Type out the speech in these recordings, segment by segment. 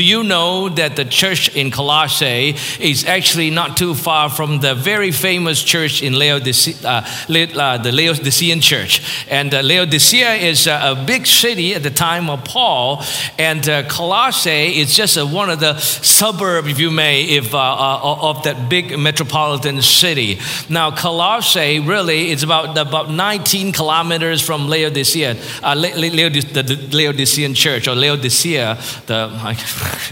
Do you know that the church in Colossae is actually not too far from the very famous church in Laodicea, uh, uh, the Laodicean church? And uh, Laodicea is a big city at the time of Paul, and uh, Colossae is just one of the suburbs, if you may, if, uh, uh, of that big metropolitan city. Now, Colossae really is about, about 19 kilometers from Laodicea, Laodicea the Laodicean church, or Laodicea, the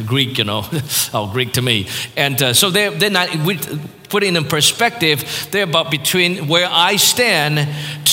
Greek, you know, oh, Greek to me. And uh, so they're, they're not, put in perspective, they're about between where I stand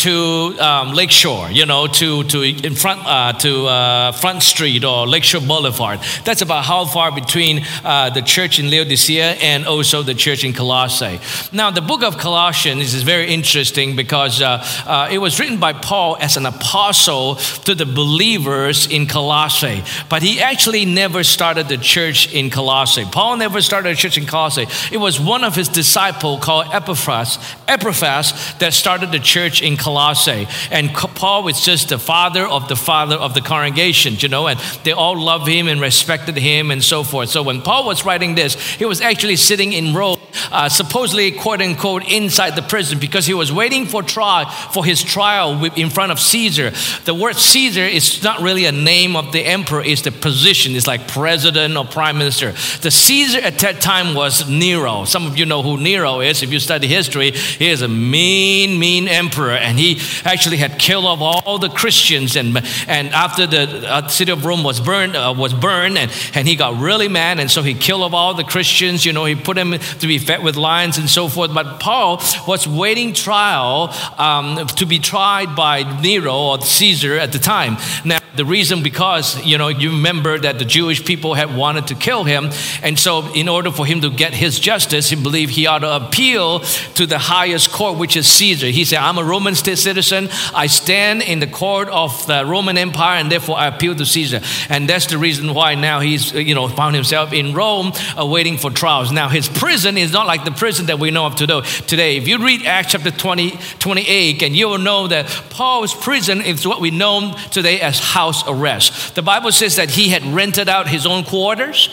to um, Lakeshore, you know, to, to in front uh, to uh, Front Street or Lakeshore Boulevard. That's about how far between uh, the church in Laodicea and also the church in Colossae. Now, the book of Colossians is very interesting because uh, uh, it was written by Paul as an apostle to the believers in Colossae, but he actually never started the church in Colossae. Paul never started a church in Colossae. It was one of his disciple called Epaphras, Epaphras that started the church in Colossae. And Paul was just the father of the father of the congregation, you know, and they all loved him and respected him and so forth. So when Paul was writing this, he was actually sitting in Rome, uh, supposedly quote unquote inside the prison because he was waiting for trial for his trial in front of Caesar. The word Caesar is not really a name of the emperor; it's the position. It's like president or prime minister. The Caesar at that time was Nero. Some of you know who Nero is. If you study history, he is a mean, mean emperor, and he actually had killed off all the Christians. And, and after the uh, city of Rome was burned, uh, was burned, and, and he got really mad, and so he killed off all the Christians. You know, he put them to be fed with lions and so forth. But Paul was waiting trial um, to be tried by Nero or Caesar at the time. Now, the reason because you know you remember that the Jewish people had wanted to kill him, and so in order for him to get his justice, he believed he ought to appeal to the highest court, which is Caesar. He said, "I'm a Roman state citizen. I stand in the court of the Roman Empire, and therefore I appeal to Caesar." And that's the reason why now he's you know found himself in Rome, uh, waiting for trials. Now his prison is not like the prison that we know of today. If you read Acts chapter 20, 28, and you will know that Paul's prison is what we know today as house house arrest. The Bible says that he had rented out his own quarters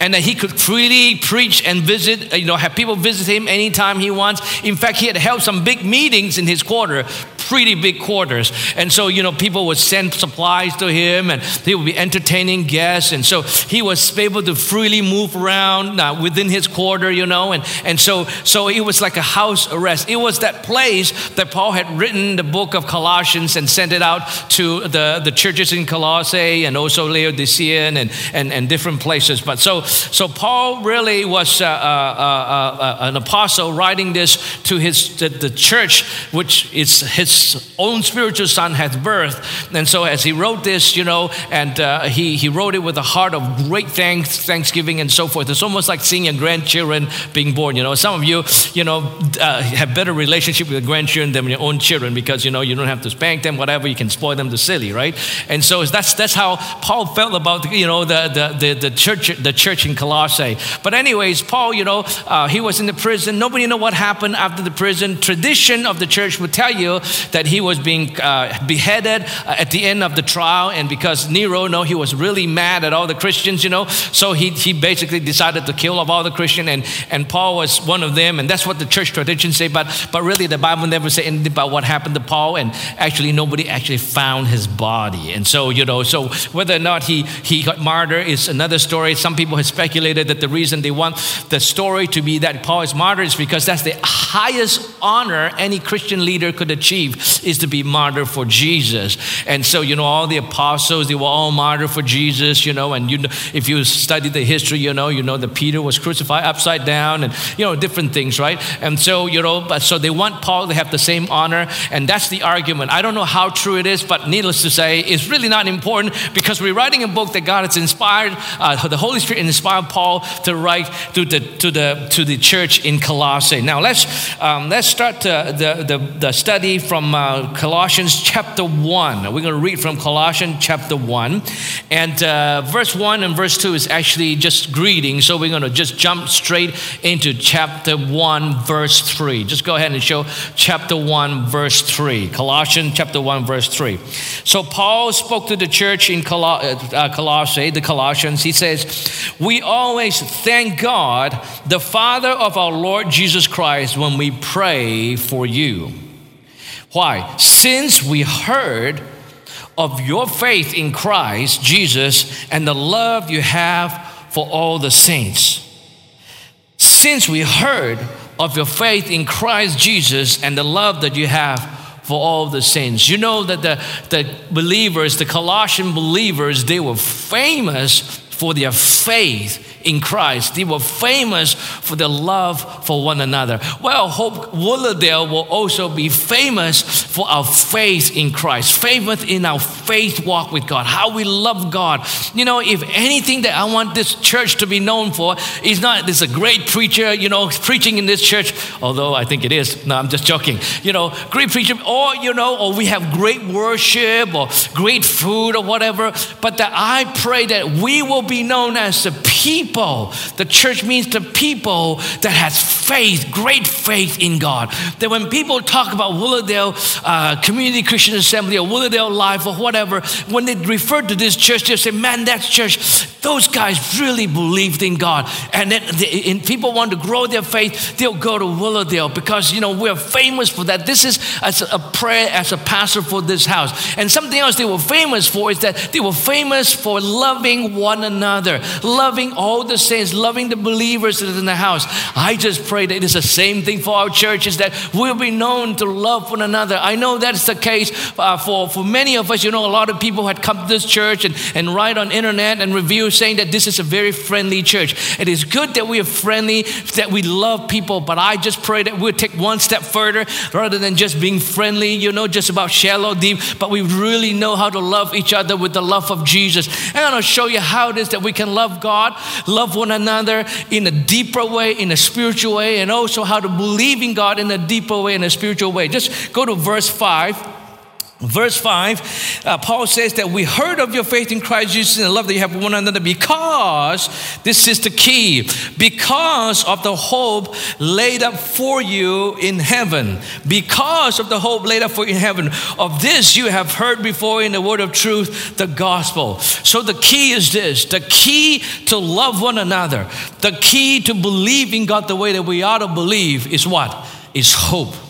and that he could freely preach and visit, you know, have people visit him anytime he wants. In fact, he had held some big meetings in his quarter pretty big quarters. And so, you know, people would send supplies to him and he would be entertaining guests. And so he was able to freely move around uh, within his quarter, you know. And, and so, so it was like a house arrest. It was that place that Paul had written the book of Colossians and sent it out to the, the churches in Colossae and also Laodicean and, and, and different places. But so, so Paul really was uh, uh, uh, uh an apostle writing this to his the, the church, which is his own spiritual son had birth. And so as he wrote this, you know, and uh, he, he wrote it with a heart of great thanks, thanksgiving and so forth. It's almost like seeing your grandchildren being born. You know, some of you, you know, uh, have better relationship with your grandchildren than your own children because, you know, you don't have to spank them, whatever, you can spoil them to silly, right? And so that's, that's how Paul felt about, you know, the, the, the, the church, the church in Colossae. But anyways, Paul, you know, uh, he was in the prison. Nobody know what happened after the prison. Tradition of the church would tell you that he was being uh, beheaded uh, at the end of the trial. And because Nero, no, he was really mad at all the Christians, you know, so he, he basically decided to kill off all the Christians. And, and Paul was one of them. And that's what the church traditions say. But, but really, the Bible never said anything about what happened to Paul. And actually, nobody actually found his body. And so, you know, so whether or not he, he got martyred is another story. Some people have speculated that the reason they want the story to be that Paul is martyred is because that's the highest honor any Christian leader could achieve is to be martyred for Jesus. And so, you know, all the apostles, they were all martyred for Jesus, you know, and you know, if you study the history, you know, you know that Peter was crucified upside down and, you know, different things, right? And so, you know, but so they want Paul to have the same honor. And that's the argument. I don't know how true it is, but needless to say, it's really not important because we're writing a book that God has inspired, uh, the Holy Spirit inspired Paul to write to the, to the, to the church in Colossae. Now, let's, um, let's start uh, the, the, the study from from uh, Colossians chapter 1. We're going to read from Colossians chapter 1. And uh, verse 1 and verse 2 is actually just greeting. So we're going to just jump straight into chapter 1, verse 3. Just go ahead and show chapter 1, verse 3. Colossians chapter 1, verse 3. So Paul spoke to the church in Col- uh, Colossae, the Colossians. He says, We always thank God, the Father of our Lord Jesus Christ, when we pray for you. Why? Since we heard of your faith in Christ Jesus and the love you have for all the saints. Since we heard of your faith in Christ Jesus and the love that you have for all the saints. You know that the, the believers, the Colossian believers, they were famous for their faith in Christ. They were famous for their love for one another. Well, Hope Willowdale will also be famous our faith in Christ, famous in our faith walk with God, how we love God. You know, if anything that I want this church to be known for is not this a great preacher, you know, preaching in this church, although I think it is. No, I'm just joking. You know, great preacher, or you know, or we have great worship or great food or whatever. But that I pray that we will be known as the people. The church means the people that has faith, great faith in God. That when people talk about Willowdale uh, Community Christian Assembly or Willowdale Life or whatever, when they refer to this church, they say, man, that church, those guys really believed in God. And then they, and people want to grow their faith, they'll go to Willowdale because, you know, we're famous for that. This is as a prayer as a pastor for this house. And something else they were famous for is that they were famous for loving one another, loving all the saints, loving the believers that are in the house. I just pray that it is the same thing for our churches that we'll be known to love one another. I know that's the case uh, for, for many of us. You know, a lot of people had come to this church and, and write on internet and review saying that this is a very friendly church. It is good that we are friendly, that we love people, but I just pray that we'll take one step further rather than just being friendly, you know, just about shallow, deep, but we really know how to love each other with the love of Jesus. And I'm going to show you how it is that we can love God, love one another in a deeper way, in a spiritual way, and also how to believe in God in a deeper way, in a spiritual way. Just go to verse 5. Verse 5, uh, Paul says that we heard of your faith in Christ Jesus and the love that you have for one another because, this is the key, because of the hope laid up for you in heaven. Because of the hope laid up for you in heaven. Of this you have heard before in the word of truth, the gospel. So the key is this the key to love one another, the key to believing God the way that we ought to believe is what? Is hope.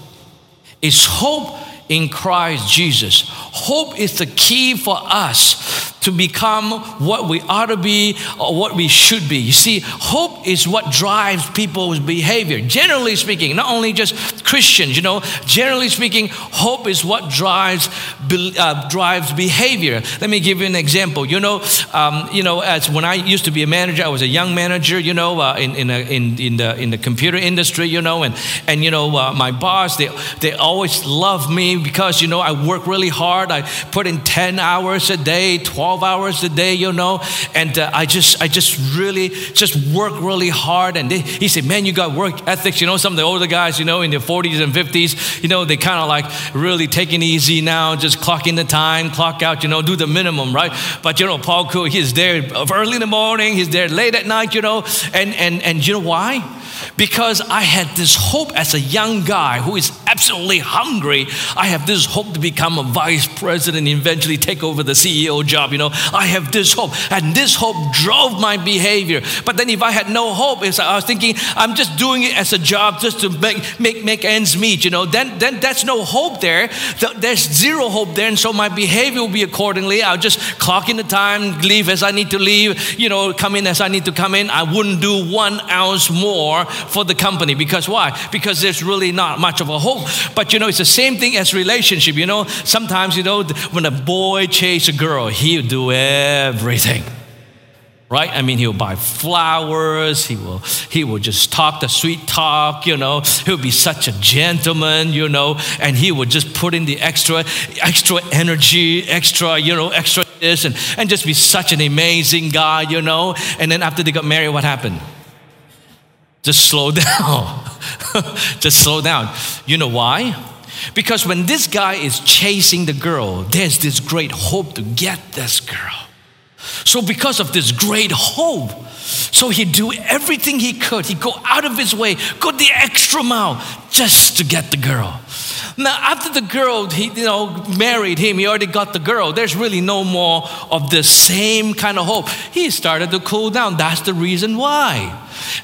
Is hope in Christ Jesus. Hope is the key for us to become what we ought to be or what we should be. You see, hope is what drives people's behavior. Generally speaking, not only just Christians, you know, generally speaking, hope is what drives uh, drives behavior. Let me give you an example. You know, um, you know, as when I used to be a manager, I was a young manager. You know, uh, in in, a, in in the in the computer industry. You know, and and you know, uh, my boss they they always love me because you know I work really hard. I put in ten hours a day, twelve 12 hours a day, you know, and uh, I just, I just really, just work really hard. And they, he said, man, you got work ethics. You know, some of the older guys, you know, in their 40s and 50s, you know, they kind of like really taking easy now, just clock in the time, clock out, you know, do the minimum, right? But you know, Paul Cool, he's there early in the morning, he's there late at night, you know, and and and you know why? Because I had this hope as a young guy who is absolutely hungry. I have this hope to become a vice president, and eventually take over the CEO job. You know, I have this hope, and this hope drove my behavior. But then, if I had no hope, if I was thinking I'm just doing it as a job just to make make make ends meet, you know, then then that's no hope there. There's zero hope there, and so my behavior will be accordingly. I'll just clock in the time, leave as I need to leave, you know, come in as I need to come in. I wouldn't do one ounce more for the company. Because why? Because there's really not much of a hope. But you know, it's the same thing as relationship. You know, sometimes, you know, when a boy chases a girl, he'll do everything right i mean he'll buy flowers he will he will just talk the sweet talk you know he'll be such a gentleman you know and he will just put in the extra extra energy extra you know extra this and, and just be such an amazing guy you know and then after they got married what happened just slow down. Just slow down. You know why? Because when this guy is chasing the girl, there's this great hope to get this girl. So because of this great hope, so he do everything he could. He go out of his way, go the extra mile just to get the girl. Now, after the girl, he you know married him, he already got the girl. There's really no more of the same kind of hope. He started to cool down. That's the reason why.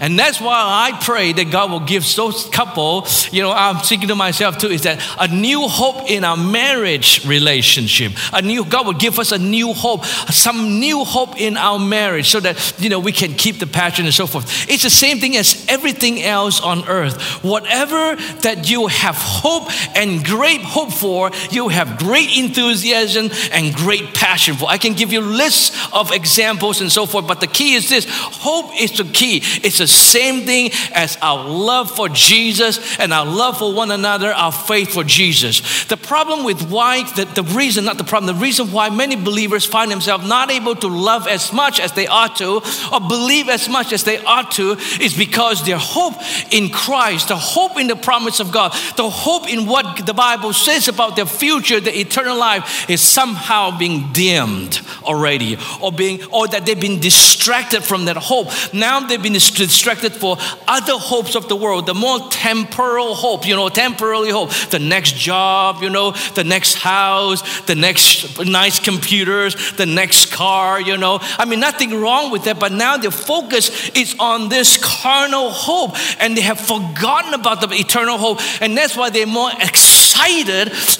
And that's why I pray that God will give those couple, you know, I'm thinking to myself too, is that a new hope in our marriage relationship. A new God will give us a new hope, some new hope in our marriage so that you know we can keep the passion and so forth. It's the same thing as everything else on earth. Whatever that you have hope and great hope for, you have great enthusiasm and great passion for. I can give you lists of examples and so forth, but the key is this hope is the key. It's the same thing as our love for Jesus and our love for one another, our faith for Jesus. The problem with why, the, the reason, not the problem, the reason why many believers find themselves not able to love as much as they ought to or believe as much as they ought to is because their hope in Christ, the hope in the promise of God, the hope in what the Bible says about their future, the eternal life, is somehow being dimmed already or being or that they've been distracted from that hope. Now they've been distracted for other hopes of the world, the more temporal hope, you know, temporarily hope, the next job, you know, the next house, the next nice computers, the next car, you know. I mean, nothing wrong with that, but now their focus is on this carnal hope and they have forgotten about the eternal hope, and that's why they're more excited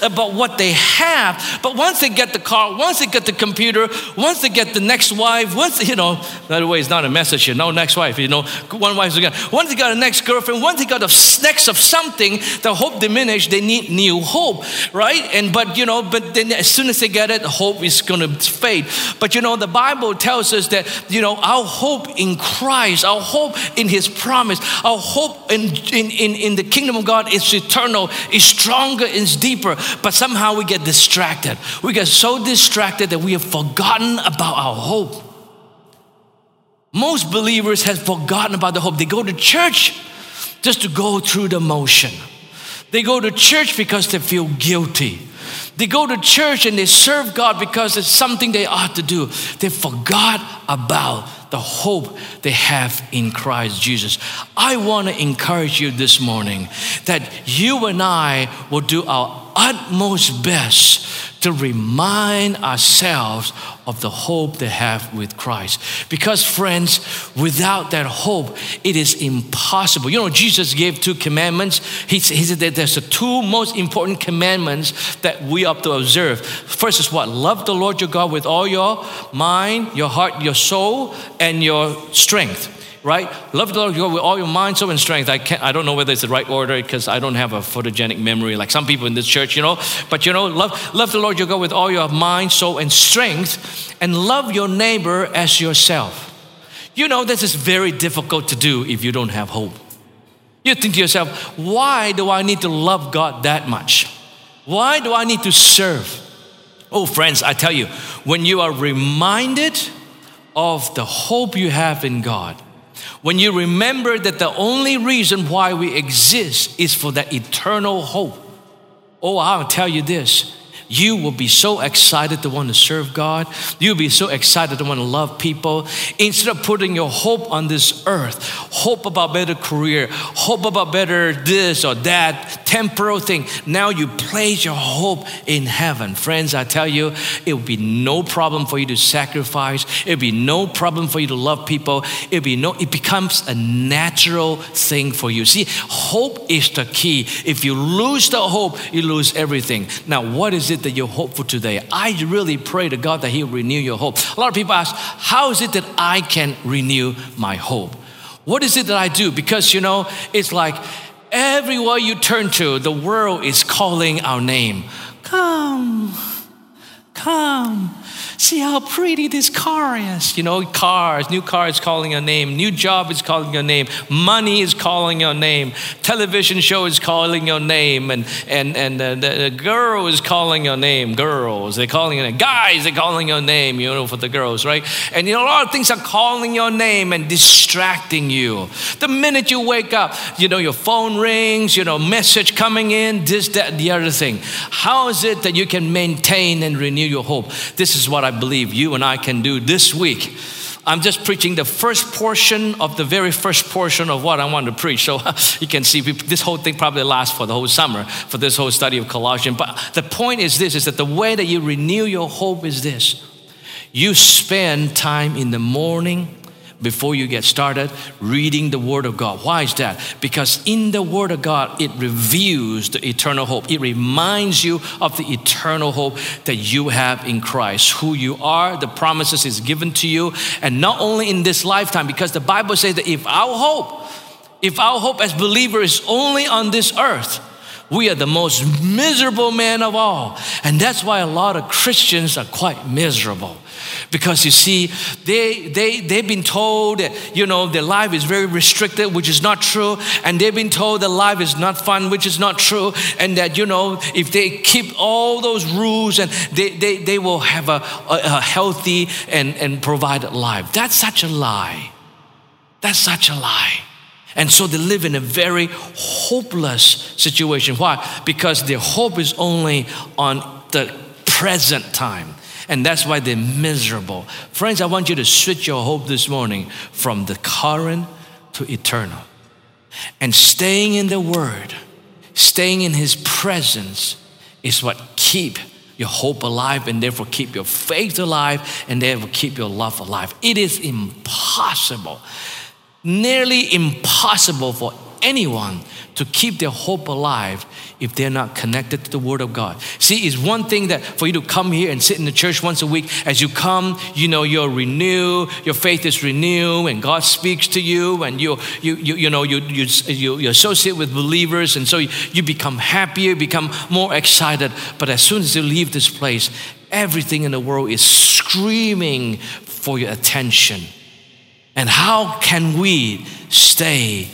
about what they have. But once they get the car, once they get the computer, once they get the next wife, once, you know, by the way, it's not a message here, no next wife, you know, one wife again. Once they got a next girlfriend, once they got a next of something, the hope diminished. They need new hope, right? And but you know, but then as soon as they get it, hope is going to fade. But you know, the Bible tells us that you know our hope in Christ, our hope in His promise, our hope in in in, in the kingdom of God is eternal, is stronger, is deeper. But somehow we get distracted. We get so distracted that we have forgotten about our hope. Most believers have forgotten about the hope. They go to church just to go through the motion. They go to church because they feel guilty. They go to church and they serve God because it's something they ought to do. They forgot about the hope they have in Christ Jesus. I want to encourage you this morning that you and I will do our utmost best to remind ourselves of the hope they have with Christ. Because, friends, without that hope, it is impossible. You know, Jesus gave two commandments. He, he said that there's the two most important commandments that we have to observe. First is what? Love the Lord your God with all your mind, your heart, your soul, and your strength right? Love the Lord you go with all your mind, soul, and strength. I can't, I don't know whether it's the right order because I don't have a photogenic memory like some people in this church, you know. But you know, love, love the Lord your God with all your mind, soul, and strength, and love your neighbor as yourself. You know, this is very difficult to do if you don't have hope. You think to yourself, why do I need to love God that much? Why do I need to serve? Oh, friends, I tell you, when you are reminded of the hope you have in God, when you remember that the only reason why we exist is for that eternal hope. Oh, I'll tell you this you will be so excited to want to serve God. You'll be so excited to want to love people. Instead of putting your hope on this earth, hope about better career, hope about better this or that temporal thing, now you place your hope in heaven. Friends, I tell you, it will be no problem for you to sacrifice. It'll be no problem for you to love people. It'll be no, it becomes a natural thing for you. See, hope is the key. If you lose the hope, you lose everything. Now, what is it? It that you're hopeful today? I really pray to God that He'll renew your hope. A lot of people ask, How is it that I can renew my hope? What is it that I do? Because you know, it's like everywhere you turn to, the world is calling our name. Come, come. See how pretty this car is. You know, cars, new car is calling your name, new job is calling your name, money is calling your name, television show is calling your name, and, and, and the, the, the girl is calling your name. Girls, they're calling your name. Guys, they're calling your name, you know, for the girls, right? And you know, a lot of things are calling your name and distracting you. The minute you wake up, you know, your phone rings, you know, message coming in, this, that, the other thing. How is it that you can maintain and renew your hope? This is what I believe you and I can do this week. I'm just preaching the first portion of the very first portion of what I want to preach. So you can see this whole thing probably lasts for the whole summer for this whole study of Colossians. But the point is this is that the way that you renew your hope is this. You spend time in the morning before you get started reading the Word of God. Why is that? Because in the Word of God, it reveals the eternal hope. It reminds you of the eternal hope that you have in Christ, who you are, the promises is given to you, and not only in this lifetime, because the Bible says that if our hope, if our hope as believers is only on this earth, we are the most miserable man of all. And that's why a lot of Christians are quite miserable. Because you see, they, they, they've been told that, you know, their life is very restricted, which is not true. And they've been told that life is not fun, which is not true. And that, you know, if they keep all those rules and they, they, they will have a, a, a healthy and, and provided life. That's such a lie. That's such a lie. And so they live in a very hopeless situation. Why? Because their hope is only on the present time. And that's why they're miserable. Friends, I want you to switch your hope this morning from the current to eternal. And staying in the Word, staying in His presence is what keep your hope alive and therefore keep your faith alive and therefore keep your love alive. It is impossible, nearly impossible for anyone to keep their hope alive if they're not connected to the Word of God. See, it's one thing that for you to come here and sit in the church once a week. As you come, you know, you're renewed, your faith is renewed, and God speaks to you, and you, you, you, you know, you, you, you, you associate with believers, and so you, you become happier, become more excited. But as soon as you leave this place, everything in the world is screaming for your attention. And how can we stay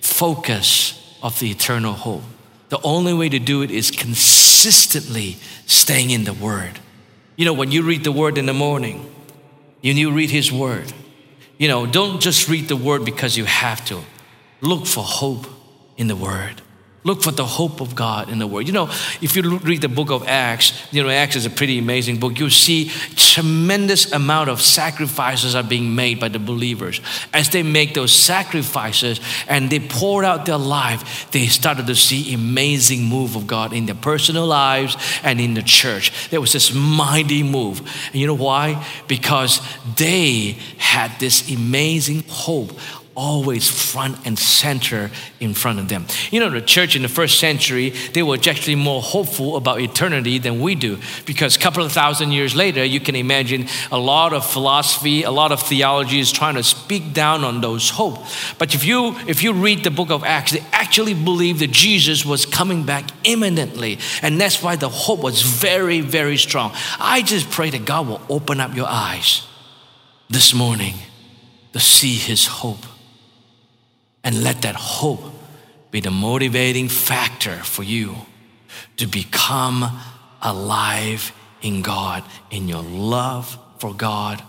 focused of the eternal hope? The only way to do it is consistently staying in the Word. You know, when you read the Word in the morning, you you read His Word. You know, don't just read the Word because you have to. Look for hope in the Word. Look for the hope of God in the world. You know, if you read the book of Acts, you know, Acts is a pretty amazing book. You see tremendous amount of sacrifices are being made by the believers. As they make those sacrifices and they pour out their life, they started to see amazing move of God in their personal lives and in the church. There was this mighty move. And you know why? Because they had this amazing hope always front and center in front of them. You know, the church in the first century, they were actually more hopeful about eternity than we do because a couple of thousand years later, you can imagine a lot of philosophy, a lot of theology is trying to speak down on those hope. But if you if you read the book of Acts, they actually believe that Jesus was coming back imminently, and that's why the hope was very very strong. I just pray that God will open up your eyes this morning to see his hope and let that hope be the motivating factor for you to become alive in God, in your love for God,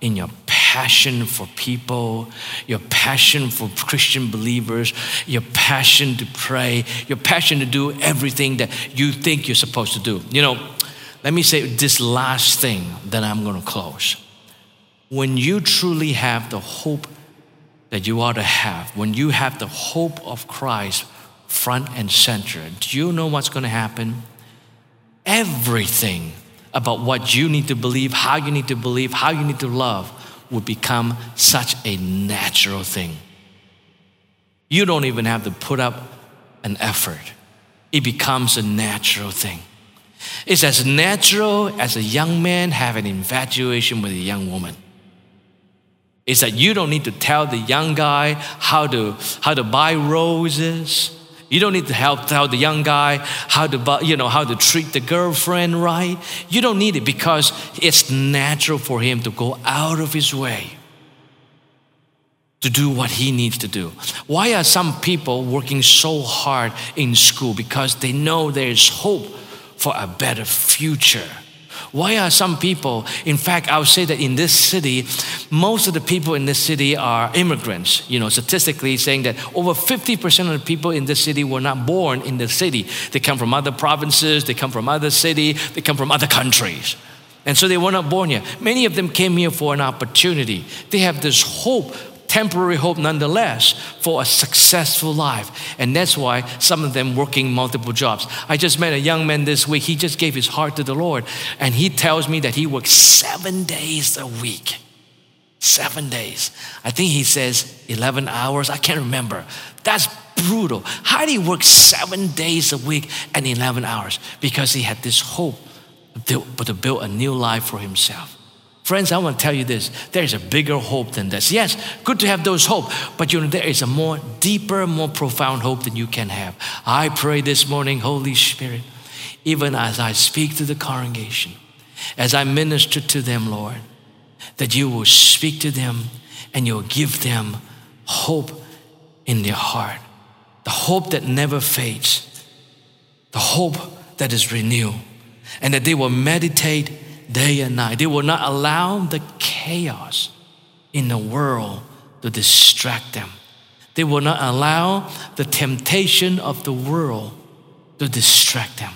in your passion for people, your passion for Christian believers, your passion to pray, your passion to do everything that you think you're supposed to do. You know, let me say this last thing, then I'm going to close. When you truly have the hope that you ought to have, when you have the hope of Christ front and center, do you know what's going to happen? Everything about what you need to believe, how you need to believe, how you need to love will become such a natural thing. You don't even have to put up an effort, it becomes a natural thing. It's as natural as a young man having an infatuation with a young woman is that you don't need to tell the young guy how to, how to buy roses You don't need to help tell the young guy how to, you know, how to treat the girlfriend right. You don't need it because it's natural for him to go out of his way to do what he needs to do. Why are some people working so hard in school? Because they know there's hope for a better future. Why are some people, in fact, I would say that in this city, most of the people in this city are immigrants. You know, statistically saying that over 50% of the people in this city were not born in the city. They come from other provinces, they come from other cities, they come from other countries. And so they were not born here. Many of them came here for an opportunity. They have this hope temporary hope nonetheless for a successful life. And that's why some of them working multiple jobs. I just met a young man this week. He just gave his heart to the Lord. And he tells me that he works seven days a week. Seven days. I think he says 11 hours. I can't remember. That's brutal. How do you work seven days a week and 11 hours? Because he had this hope to build a new life for himself. Friends, I want to tell you this there is a bigger hope than this. Yes, good to have those hope, but you know, there is a more deeper, more profound hope than you can have. I pray this morning, Holy Spirit, even as I speak to the congregation, as I minister to them, Lord, that you will speak to them and you'll give them hope in their heart. The hope that never fades, the hope that is renewed, and that they will meditate day and night. They will not allow the chaos in the world to distract them. They will not allow the temptation of the world to distract them.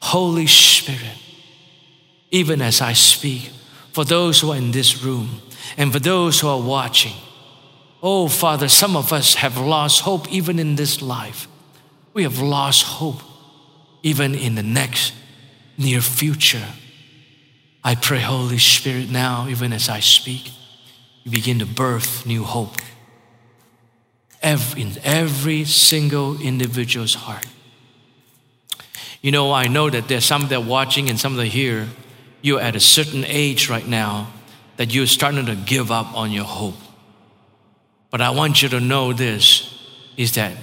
Holy Spirit, even as I speak, for those who are in this room and for those who are watching, oh Father, some of us have lost hope even in this life. We have lost hope even in the next near future. I pray, Holy Spirit, now, even as I speak, you begin to birth new hope every, in every single individual's heart. You know, I know that there's some that are watching and some that are here. You're at a certain age right now that you're starting to give up on your hope. But I want you to know this is that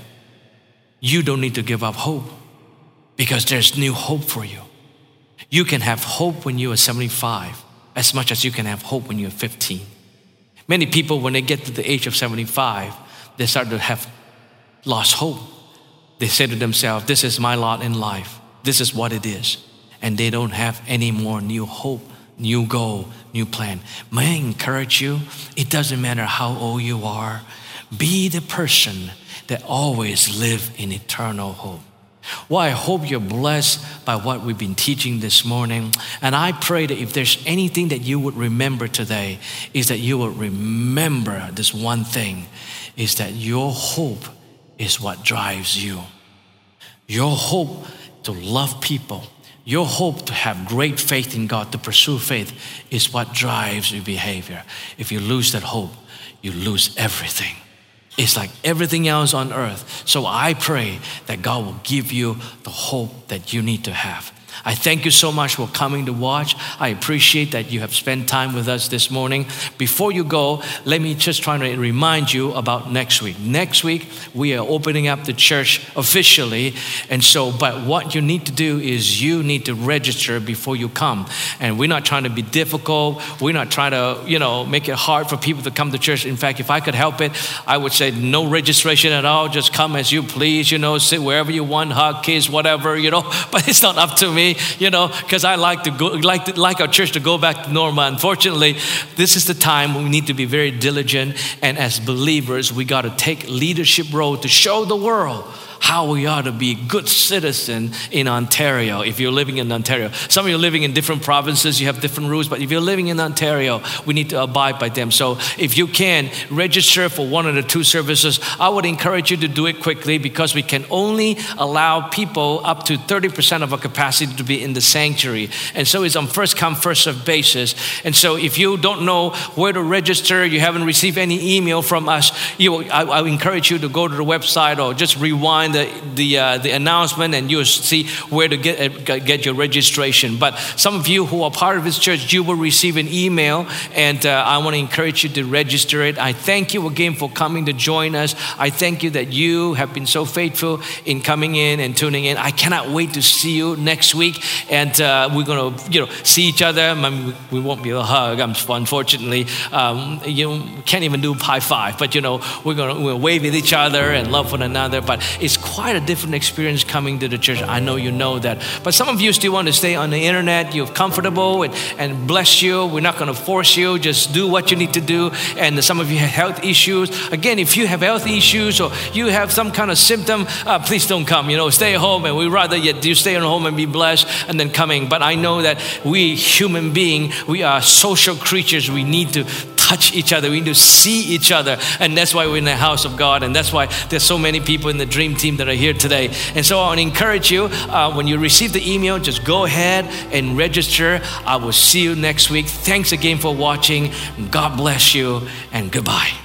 you don't need to give up hope because there's new hope for you. You can have hope when you are 75 as much as you can have hope when you're 15. Many people, when they get to the age of 75, they start to have lost hope. They say to themselves, This is my lot in life. This is what it is. And they don't have any more new hope, new goal, new plan. May I encourage you? It doesn't matter how old you are, be the person that always live in eternal hope. Well, I hope you're blessed by what we've been teaching this morning. And I pray that if there's anything that you would remember today, is that you will remember this one thing is that your hope is what drives you. Your hope to love people, your hope to have great faith in God, to pursue faith, is what drives your behavior. If you lose that hope, you lose everything. It's like everything else on earth. So I pray that God will give you the hope that you need to have. I thank you so much for coming to watch. I appreciate that you have spent time with us this morning. Before you go, let me just try to remind you about next week. Next week, we are opening up the church officially. And so, but what you need to do is you need to register before you come. And we're not trying to be difficult. We're not trying to, you know, make it hard for people to come to church. In fact, if I could help it, I would say no registration at all. Just come as you please, you know, sit wherever you want, hug, kiss, whatever, you know. But it's not up to me you know, because I like to go, like, to, like our church to go back to normal. Unfortunately, this is the time we need to be very diligent, and as believers, we got to take leadership role to show the world how we are to be good citizen in Ontario if you're living in Ontario. Some of you are living in different provinces, you have different rules, but if you're living in Ontario, we need to abide by them. So if you can register for one of the two services, I would encourage you to do it quickly because we can only allow people up to 30% of our capacity to be in the sanctuary. And so it's on first come, first serve basis. And so if you don't know where to register, you haven't received any email from us, you, I, I encourage you to go to the website or just rewind find the, the, uh, the announcement and you'll see where to get, uh, get your registration. But some of you who are part of this church, you will receive an email, and uh, I want to encourage you to register it. I thank you again for coming to join us. I thank you that you have been so faithful in coming in and tuning in. I cannot wait to see you next week, and uh, we're going to you know see each other. I mean, we won't be able to hug, unfortunately. Um, you can't even do high five, but you know, we're going to wave at each other and love one another. But it's quite a different experience coming to the church. I know you know that. But some of you still want to stay on the internet. You're comfortable and, and bless you. We're not going to force you. Just do what you need to do. And some of you have health issues. Again, if you have health issues or you have some kind of symptom, uh, please don't come. You know, stay home. And we rather you stay at home and be blessed and then coming. But I know that we human being, we are social creatures. We need to touch each other. We need to see each other. And that's why we're in the house of God. And that's why there's so many people in the dream team that are here today. And so I want to encourage you uh, when you receive the email, just go ahead and register. I will see you next week. Thanks again for watching. God bless you and goodbye.